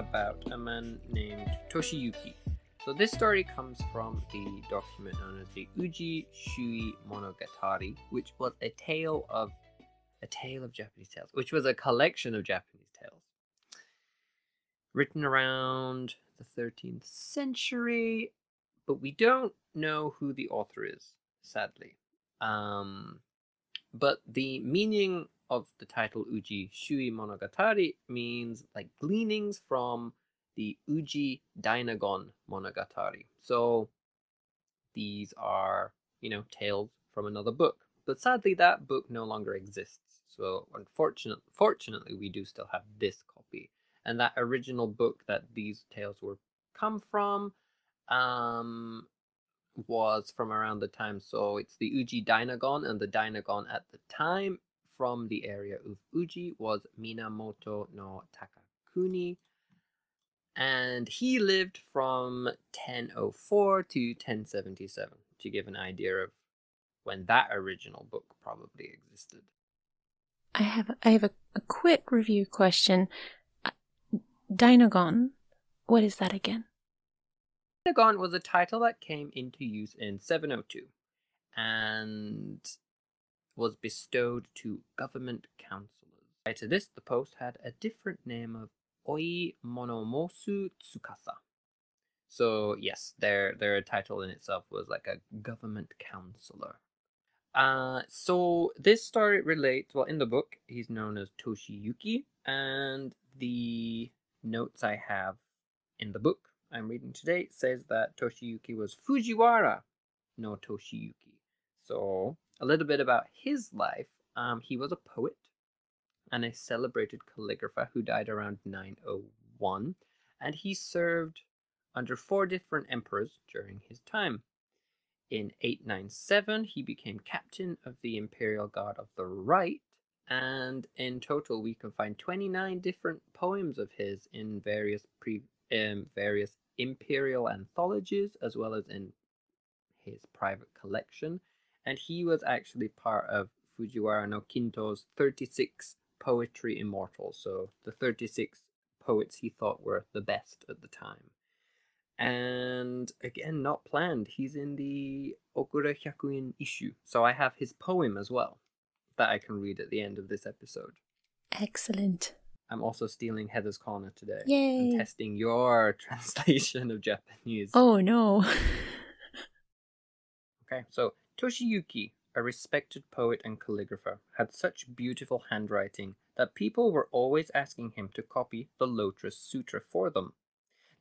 about a man named Toshiyuki. So this story comes from the document known as the Uji Shui Monogatari, which was a tale of a tale of Japanese tales, which was a collection of Japanese tales written around the 13th century, but we don't know who the author is, sadly. Um, but the meaning of the title Uji Shui Monogatari means like gleanings from the Uji Dainagon Monogatari. So these are, you know, tales from another book. But sadly, that book no longer exists. So unfortunately, fortunately, we do still have this copy. And that original book that these tales were come from um, was from around the time. So it's the Uji Dainagon, and the Dainagon at the time from the area of Uji was Minamoto no Takakuni. And he lived from 1004 to 1077 to give an idea of when that original book probably existed. I have I have a, a quick review question. Uh, Dainagon, what is that again? Dainagon was a title that came into use in 702 and was bestowed to government councillors. Prior to this, the post had a different name of Oi Monomosu Tsukasa. So yes, their their title in itself was like a government counselor. Uh, so this story relates. Well, in the book, he's known as Toshiyuki, and the notes I have in the book I'm reading today says that Toshiyuki was Fujiwara no Toshiyuki. So a little bit about his life. Um, he was a poet and a celebrated calligrapher who died around 901, and he served under four different emperors during his time. In 897, he became captain of the Imperial Guard of the Right, and in total, we can find 29 different poems of his in various pre um, various imperial anthologies as well as in his private collection. And he was actually part of Fujiwara no Kinto's 36 poetry immortals, so the 36 poets he thought were the best at the time. And again, not planned. He's in the Ogura Hyakunin Isshu, so I have his poem as well that I can read at the end of this episode. Excellent. I'm also stealing Heather's Corner today. Yay. I'm testing your translation of Japanese. Oh no. Okay, so Toshiyuki, a respected poet and calligrapher, had such beautiful handwriting that people were always asking him to copy the Lotus Sutra for them.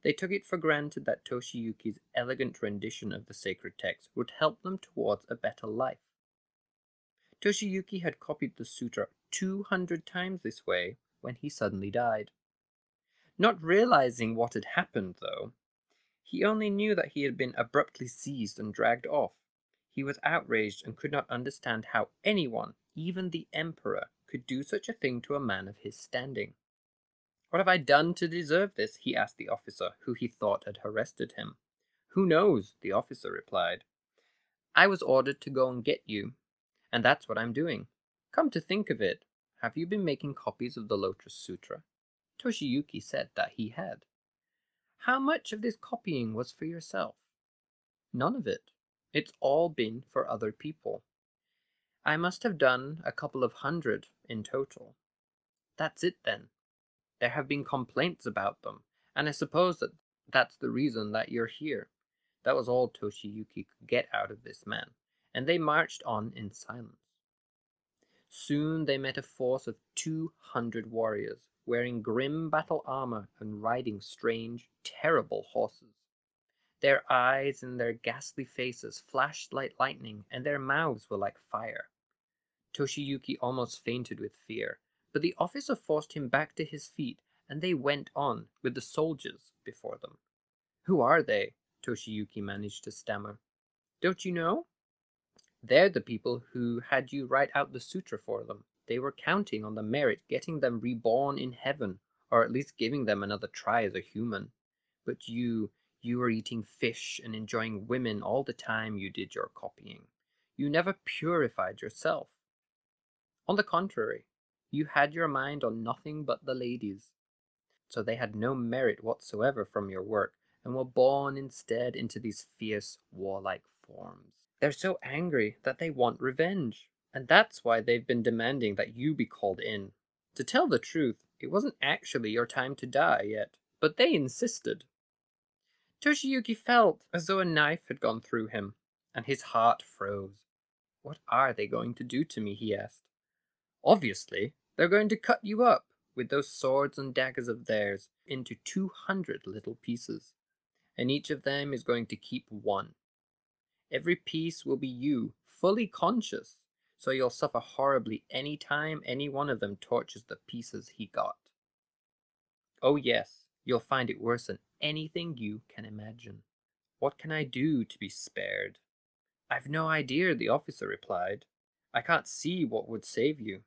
They took it for granted that Toshiyuki's elegant rendition of the sacred text would help them towards a better life. Toshiyuki had copied the sutra 200 times this way when he suddenly died. Not realizing what had happened, though, he only knew that he had been abruptly seized and dragged off. He was outraged and could not understand how anyone, even the Emperor, could do such a thing to a man of his standing. What have I done to deserve this? he asked the officer, who he thought had arrested him. Who knows? the officer replied. I was ordered to go and get you, and that's what I'm doing. Come to think of it, have you been making copies of the Lotus Sutra? Toshiyuki said that he had. How much of this copying was for yourself? None of it. It's all been for other people. I must have done a couple of hundred in total. That's it then. There have been complaints about them, and I suppose that that's the reason that you're here. That was all Toshiyuki could get out of this man, and they marched on in silence. Soon they met a force of two hundred warriors, wearing grim battle armor and riding strange, terrible horses. Their eyes and their ghastly faces flashed like lightning, and their mouths were like fire. Toshiyuki almost fainted with fear, but the officer forced him back to his feet, and they went on with the soldiers before them. Who are they? Toshiyuki managed to stammer. Don't you know? They're the people who had you write out the sutra for them. They were counting on the merit getting them reborn in heaven, or at least giving them another try as a human. But you, you were eating fish and enjoying women all the time you did your copying. You never purified yourself. On the contrary, You had your mind on nothing but the ladies. So they had no merit whatsoever from your work, and were born instead into these fierce, warlike forms. They're so angry that they want revenge, and that's why they've been demanding that you be called in. To tell the truth, it wasn't actually your time to die yet, but they insisted. Toshiyuki felt as though a knife had gone through him, and his heart froze. What are they going to do to me? he asked. Obviously, they're going to cut you up with those swords and daggers of theirs into two hundred little pieces, and each of them is going to keep one. Every piece will be you, fully conscious, so you'll suffer horribly any time any one of them tortures the pieces he got. Oh, yes, you'll find it worse than anything you can imagine. What can I do to be spared? I've no idea, the officer replied. I can't see what would save you.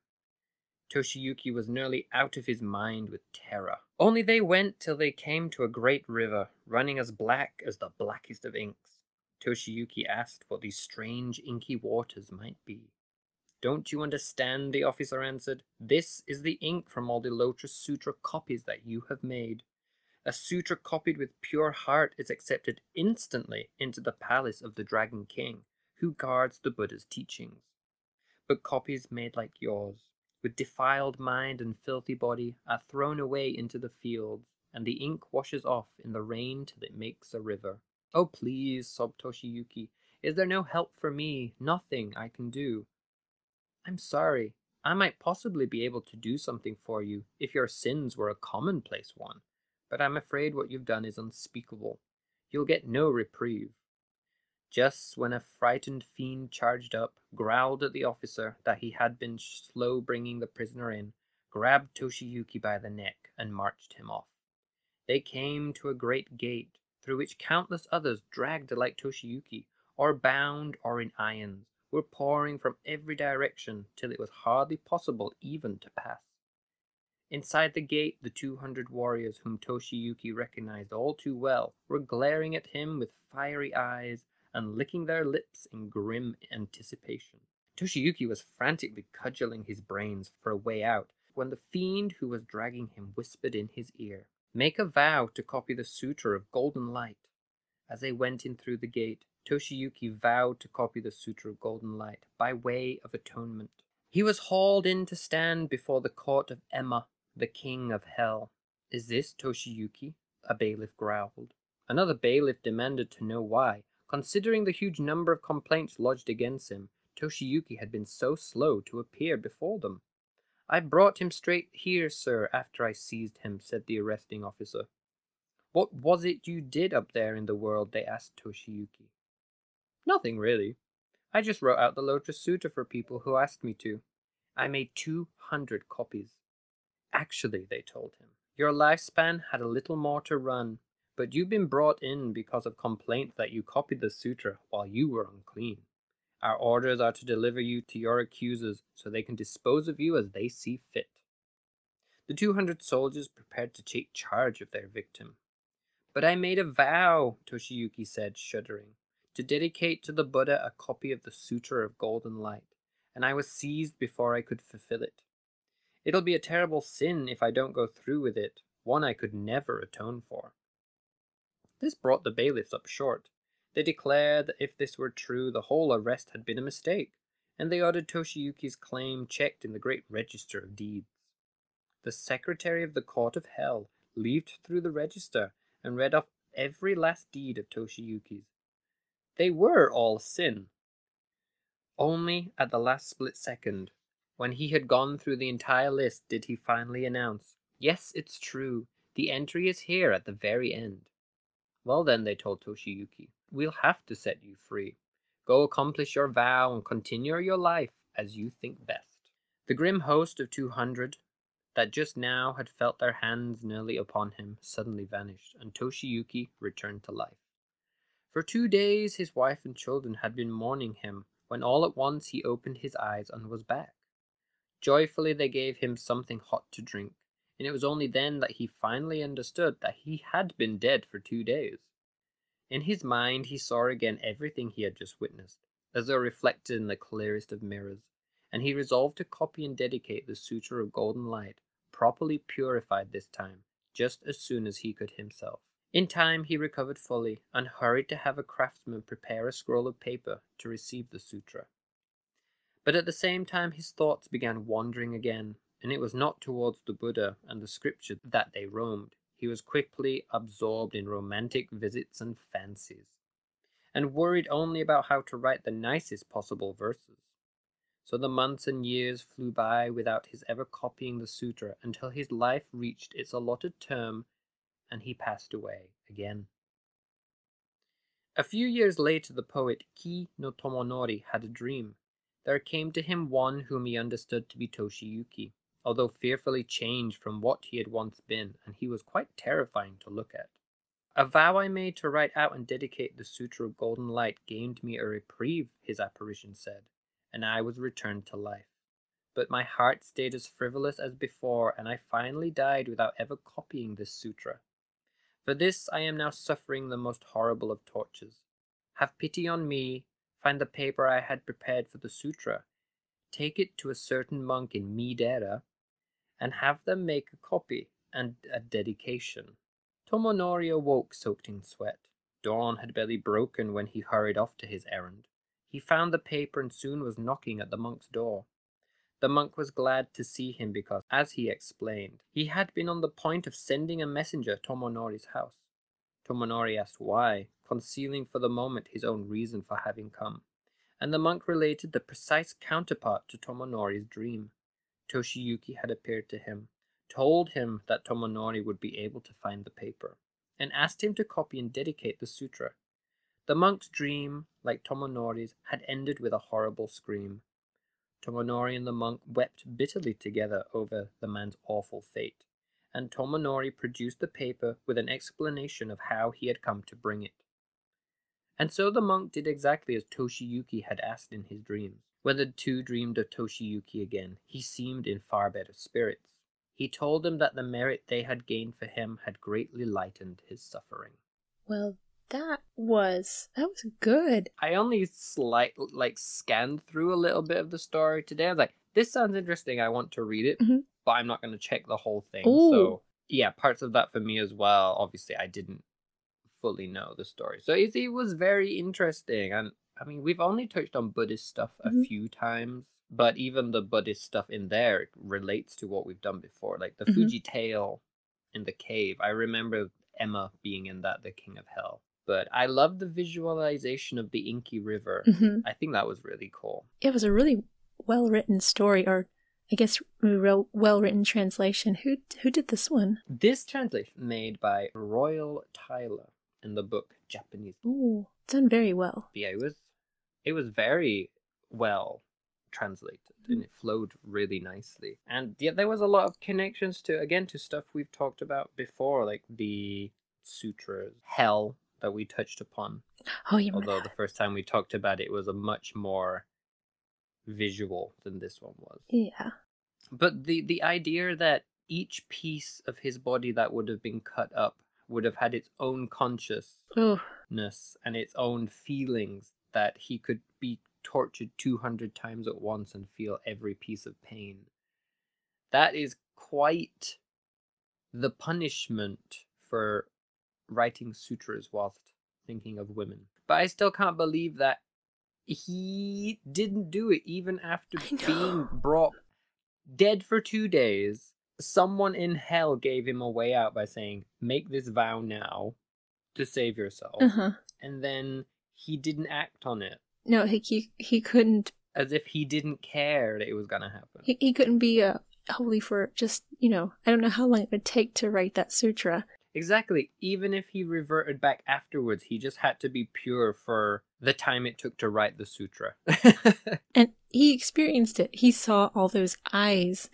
Toshiyuki was nearly out of his mind with terror. Only they went till they came to a great river, running as black as the blackest of inks. Toshiyuki asked what these strange inky waters might be. Don't you understand? the officer answered. This is the ink from all the Lotus Sutra copies that you have made. A sutra copied with pure heart is accepted instantly into the palace of the Dragon King, who guards the Buddha's teachings. But copies made like yours, with defiled mind and filthy body, are thrown away into the fields, and the ink washes off in the rain till it makes a river. Oh, please, sobbed Toshiyuki, is there no help for me? Nothing I can do. I'm sorry. I might possibly be able to do something for you if your sins were a commonplace one, but I'm afraid what you've done is unspeakable. You'll get no reprieve. Just when a frightened fiend charged up, growled at the officer that he had been slow bringing the prisoner in, grabbed Toshiyuki by the neck, and marched him off. They came to a great gate, through which countless others dragged like Toshiyuki, or bound or in irons, were pouring from every direction till it was hardly possible even to pass. Inside the gate, the two hundred warriors whom Toshiyuki recognized all too well were glaring at him with fiery eyes and licking their lips in grim anticipation. Toshiyuki was frantically cudgeling his brains for a way out when the fiend who was dragging him whispered in his ear, Make a vow to copy the Sutra of Golden Light. As they went in through the gate, Toshiyuki vowed to copy the Sutra of Golden Light by way of atonement. He was hauled in to stand before the court of Emma, the king of hell. Is this Toshiyuki? A bailiff growled. Another bailiff demanded to know why. Considering the huge number of complaints lodged against him, Toshiyuki had been so slow to appear before them. I brought him straight here, sir, after I seized him, said the arresting officer. What was it you did up there in the world? they asked Toshiyuki. Nothing really. I just wrote out the Lotus Sutra for people who asked me to. I made 200 copies. Actually, they told him, your lifespan had a little more to run, but you've been brought in because of complaints that you copied the sutra while you were unclean. Our orders are to deliver you to your accusers so they can dispose of you as they see fit. The 200 soldiers prepared to take charge of their victim. But I made a vow, Toshiyuki said, shuddering to dedicate to the Buddha a copy of the Sutra of Golden Light, and I was seized before I could fulfill it. It'll be a terrible sin if I don't go through with it, one I could never atone for. This brought the bailiffs up short. They declared that if this were true, the whole arrest had been a mistake, and they ordered Toshiyuki's claim checked in the great register of deeds. The secretary of the court of hell leafed through the register and read off every last deed of Toshiyuki's, they were all sin. Only at the last split second, when he had gone through the entire list, did he finally announce, Yes, it's true. The entry is here at the very end. Well, then, they told Toshiyuki, we'll have to set you free. Go accomplish your vow and continue your life as you think best. The grim host of two hundred, that just now had felt their hands nearly upon him, suddenly vanished, and Toshiyuki returned to life. For two days his wife and children had been mourning him, when all at once he opened his eyes and was back. Joyfully they gave him something hot to drink, and it was only then that he finally understood that he had been dead for two days. In his mind he saw again everything he had just witnessed, as though reflected in the clearest of mirrors, and he resolved to copy and dedicate the Sutra of Golden Light, properly purified this time, just as soon as he could himself. In time he recovered fully, and hurried to have a craftsman prepare a scroll of paper to receive the sutra. But at the same time his thoughts began wandering again, and it was not towards the Buddha and the scripture that they roamed. He was quickly absorbed in romantic visits and fancies, and worried only about how to write the nicest possible verses. So the months and years flew by without his ever copying the sutra until his life reached its allotted term and he passed away again. A few years later, the poet Ki no Tomonori had a dream. There came to him one whom he understood to be Toshiyuki, although fearfully changed from what he had once been, and he was quite terrifying to look at. A vow I made to write out and dedicate the Sutra of Golden Light gained me a reprieve, his apparition said, and I was returned to life. But my heart stayed as frivolous as before, and I finally died without ever copying this sutra. For this I am now suffering the most horrible of tortures. Have pity on me, find the paper I had prepared for the sutra, take it to a certain monk in Midera, and have them make a copy and a dedication. Tomonori awoke soaked in sweat. Dawn had barely broken when he hurried off to his errand. He found the paper and soon was knocking at the monk's door. The monk was glad to see him because, as he explained, he had been on the point of sending a messenger to Tomonori's house. Tomonori asked why, concealing for the moment his own reason for having come, and the monk related the precise counterpart to Tomonori's dream. Toshiyuki had appeared to him, told him that Tomonori would be able to find the paper, and asked him to copy and dedicate the sutra. The monk's dream, like Tomonori's, had ended with a horrible scream. Tomonori and the monk wept bitterly together over the man's awful fate, and Tomonori produced the paper with an explanation of how he had come to bring it. And so the monk did exactly as Toshiyuki had asked in his dreams. When the two dreamed of Toshiyuki again, he seemed in far better spirits. He told them that the merit they had gained for him had greatly lightened his suffering. Well, that was that was good. I only slight like scanned through a little bit of the story today. I was like, this sounds interesting. I want to read it, Mhm. But I'm not going to check the whole thing. Ooh. So yeah, parts of that for me as well. Obviously, I didn't fully know the story, so it, it was very interesting. And I mean, we've only touched on Buddhist stuff a Mhm. few times, but even the Buddhist stuff in there relates to what we've done before, like the Mhm. Fuji tale in the cave. I remember Emma being in that, the King of Hell. But I love the visualization of the Inky River. hmm I think that was really cool. It was a really well written story, or I guess real well written translation. Who who did this one? This translation made by Royall Tyler in the book Japanese. Oh, done very well. Yeah, it was it was very well translated and it flowed really nicely. And yeah, there was a lot of connections to again to stuff we've talked about before, like the sutras, hell that we touched upon. Oh, remember Although the first time we talked about it was a much more visual than this one was. Yeah. But the the idea that each piece of his body that would have been cut up would have had its own consciousness and its own feelings that he could be tortured 200 times at once and feel every piece of pain. That is quite the punishment for writing sutras whilst thinking of women. But I still can't believe that he didn't do it even after being brought dead for two days. Someone in hell gave him a way out by saying, Make this vow now to save yourself. uh huh. And then he didn't act on it No, he, he he couldn't as if he didn't care that it was going to happen. he, he couldn't be uh, holy for just you know I don't know how long it would take to write that sutra. Exactly. Even if he reverted back afterwards, he just had to be pure for the time it took to write the sutra. And he experienced it. He saw all those eyes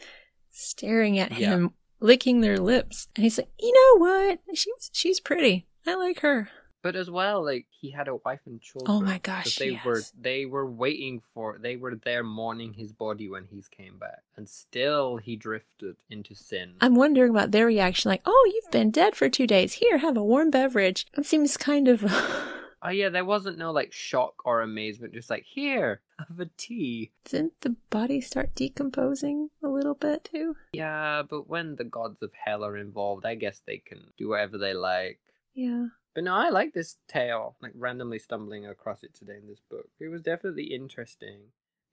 staring at Yeah. him, licking their lips, and he's like, "You know what? She's she's pretty. I like her." But as well, like he had a wife and children. Oh my gosh, They were they were waiting for they were there mourning his body when he came back. And still he drifted into sin. I'm wondering about their reaction. Like, "Oh, you've been dead for two days. Here, have a warm beverage." It seems kind of Oh yeah, there wasn't no like shock or amazement, just like here, have a tea. Didn't the body start decomposing a little bit too? Yeah, but when the gods of hell are involved, I guess they can do whatever they like. Yeah. But no, I like this tale. Like randomly stumbling across it today in this book, it was definitely interesting.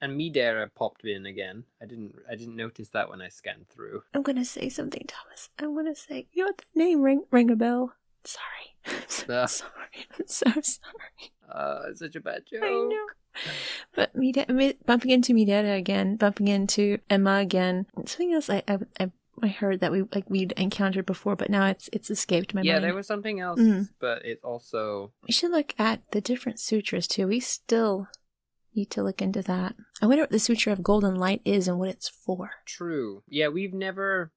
And Midera popped in again. I didn't. I didn't notice that when I scanned through. I'm gonna say something, Thomas. I'm gonna say, you know what the name ring ring a bell? Sorry. So Ah. sorry. I'm so sorry. Uh, it's such a bad joke. I know. But Mide- Mi- bumping into Midera again, bumping into Emma again. Something else I, I I I heard that we like we'd encountered before, but now it's it's escaped my yeah, mind. Yeah, there was something else, Mm. but it's also We should look at the different sutras too. We still need to look into that. I wonder what the sutra of golden light is and what it's for. true. Yeah, we've never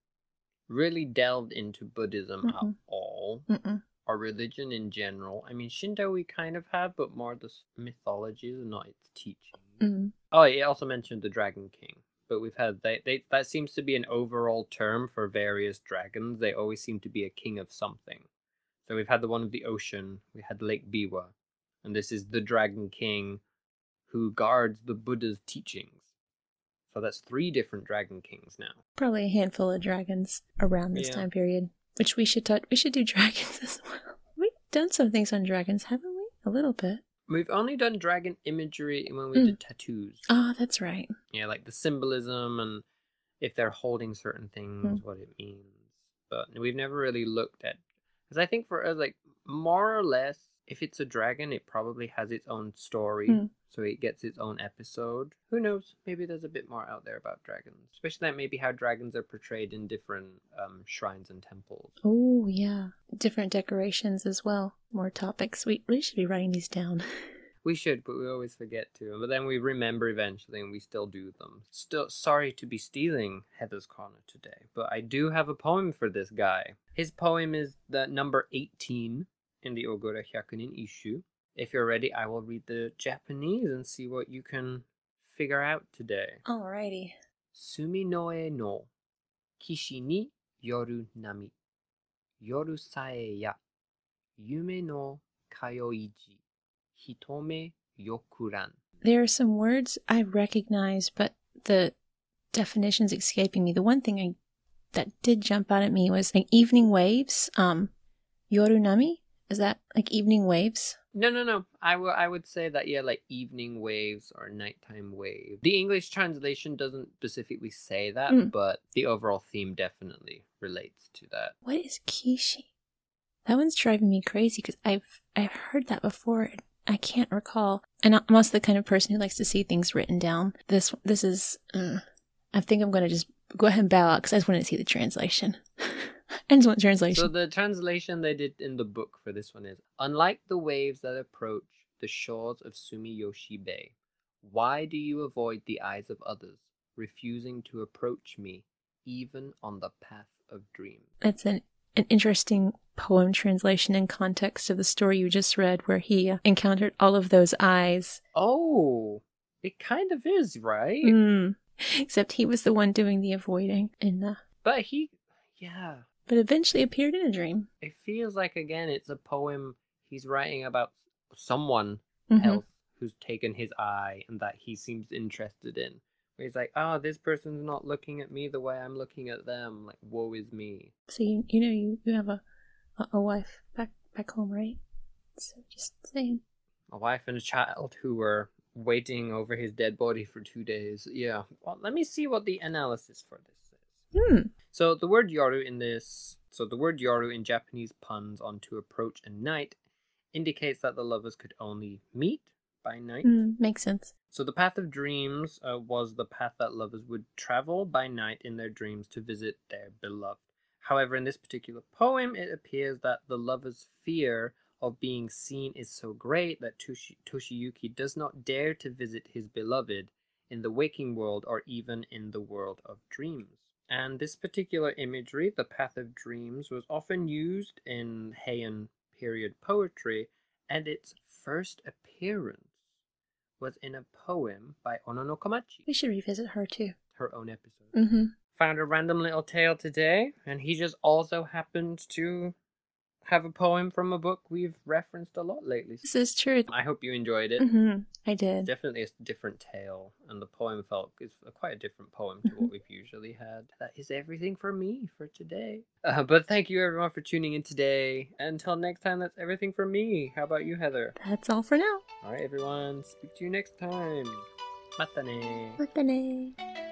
really delved into Buddhism at Mm-mm. all, Mm-mm. or religion in general. I mean, Shinto we kind of have, but more the mythologies and not its teaching. Mm. Oh, it also mentioned the Dragon King. But we've had they, they that seems to be an overall term for various dragons. They always seem to be a king of something. So we've had the one of the ocean, we had Lake Biwa, and this is the Dragon King who guards the Buddha's teachings. So that's three different Dragon Kings now. Probably a handful of dragons around this Yeah. time period, which we should touch. We should do dragons as well. We've done some things on dragons, haven't we? A little bit. We've only done dragon imagery when we Mm. did tattoos. Ah, that's right. Yeah, like the symbolism and if they're holding certain things, what it means. But we've never really looked at because I think for us, like more or less, if it's a dragon, it probably has its own story, Hmm. so it gets its own episode. Who knows? Maybe there's a bit more out there about dragons, especially that maybe how dragons are portrayed in different um, shrines and temples. Oh yeah, different decorations as well. More topics. We we should be writing these down. We should, but we always forget to. But then we remember eventually and we still do them. Still sorry to be stealing Heather's Corner today, but I do have a poem for this guy. His poem is the number 18 in the Ogura Hyakunin Isshu. If you're ready, I will read the Japanese and see what you can figure out today. Alrighty. Suminoe no kishi ni yoru nami. Yoru sae ya yume no kayoiji. Hitome yokuran. There are some words I recognize, but the definition's escaping me. The one thing I that did jump out at me was like evening waves. Um, yorunami is that like evening waves? No, no, no. I will. I would say that yeah, like evening waves or nighttime wave. The English translation doesn't specifically say that, Mm. but the overall theme definitely relates to that. What is kishi? That one's driving me crazy because I've I've heard that before. and I can't recall. And I'm also the kind of person who likes to see things written down. This this is. Uh, I think I'm gonna just go ahead and bow out because I just want to see the translation. I just want translation. So the translation they did in the book for this one is unlike the waves that approach the shores of Sumiyoshi Bay, why do you avoid the eyes of others, refusing to approach me even on the path of dreams? That's an, an interesting poem translation in context of the story you just read, where he encountered all of those eyes. Oh, it kind of is, right? Mm. Except he was the one doing the avoiding, and uh, But he, yeah, but eventually appeared in a dream. it feels like again it's a poem he's writing about someone Mhm. else who's taken his eye and that he seems interested in. Where he's like, oh, this person's not looking at me the way I'm looking at them. Like, woe is me. So you you know you, you have a, a wife back back home, right? So just saying. A wife and a child who were waiting over his dead body for two days. Yeah. Well, let me see what the analysis for this is. Hmm. So the word yoru in this, so the word yoru in Japanese puns on to approach and night indicates that the lovers could only meet by night. Hmm. Makes sense. So the path of dreams uh, was the path that lovers would travel by night in their dreams to visit their beloved. However, in this particular poem, it appears that the lover's fear of being seen is so great that Toshi- Toshiyuki does not dare to visit his beloved in the waking world or even in the world of dreams. And this particular imagery, the path of dreams, was often used in Heian period poetry, and its first appearance was in a poem by Ono no Komachi, We should revisit her too. her own episode. Mm-hmm. Found a random little tale today, and he just also happened to have a poem from a book we've referenced a lot lately. This is true. I hope you enjoyed it. hmm I did. definitely a different tale, and the poem felt is a- quite a different poem to what we've usually had. That is everything for me for today. Uh, but thank you everyone for tuning in today. Until next time, that's everything for me. How about you, Heather? That's all for now. All right, everyone. Speak to you next time. Matane. Matane.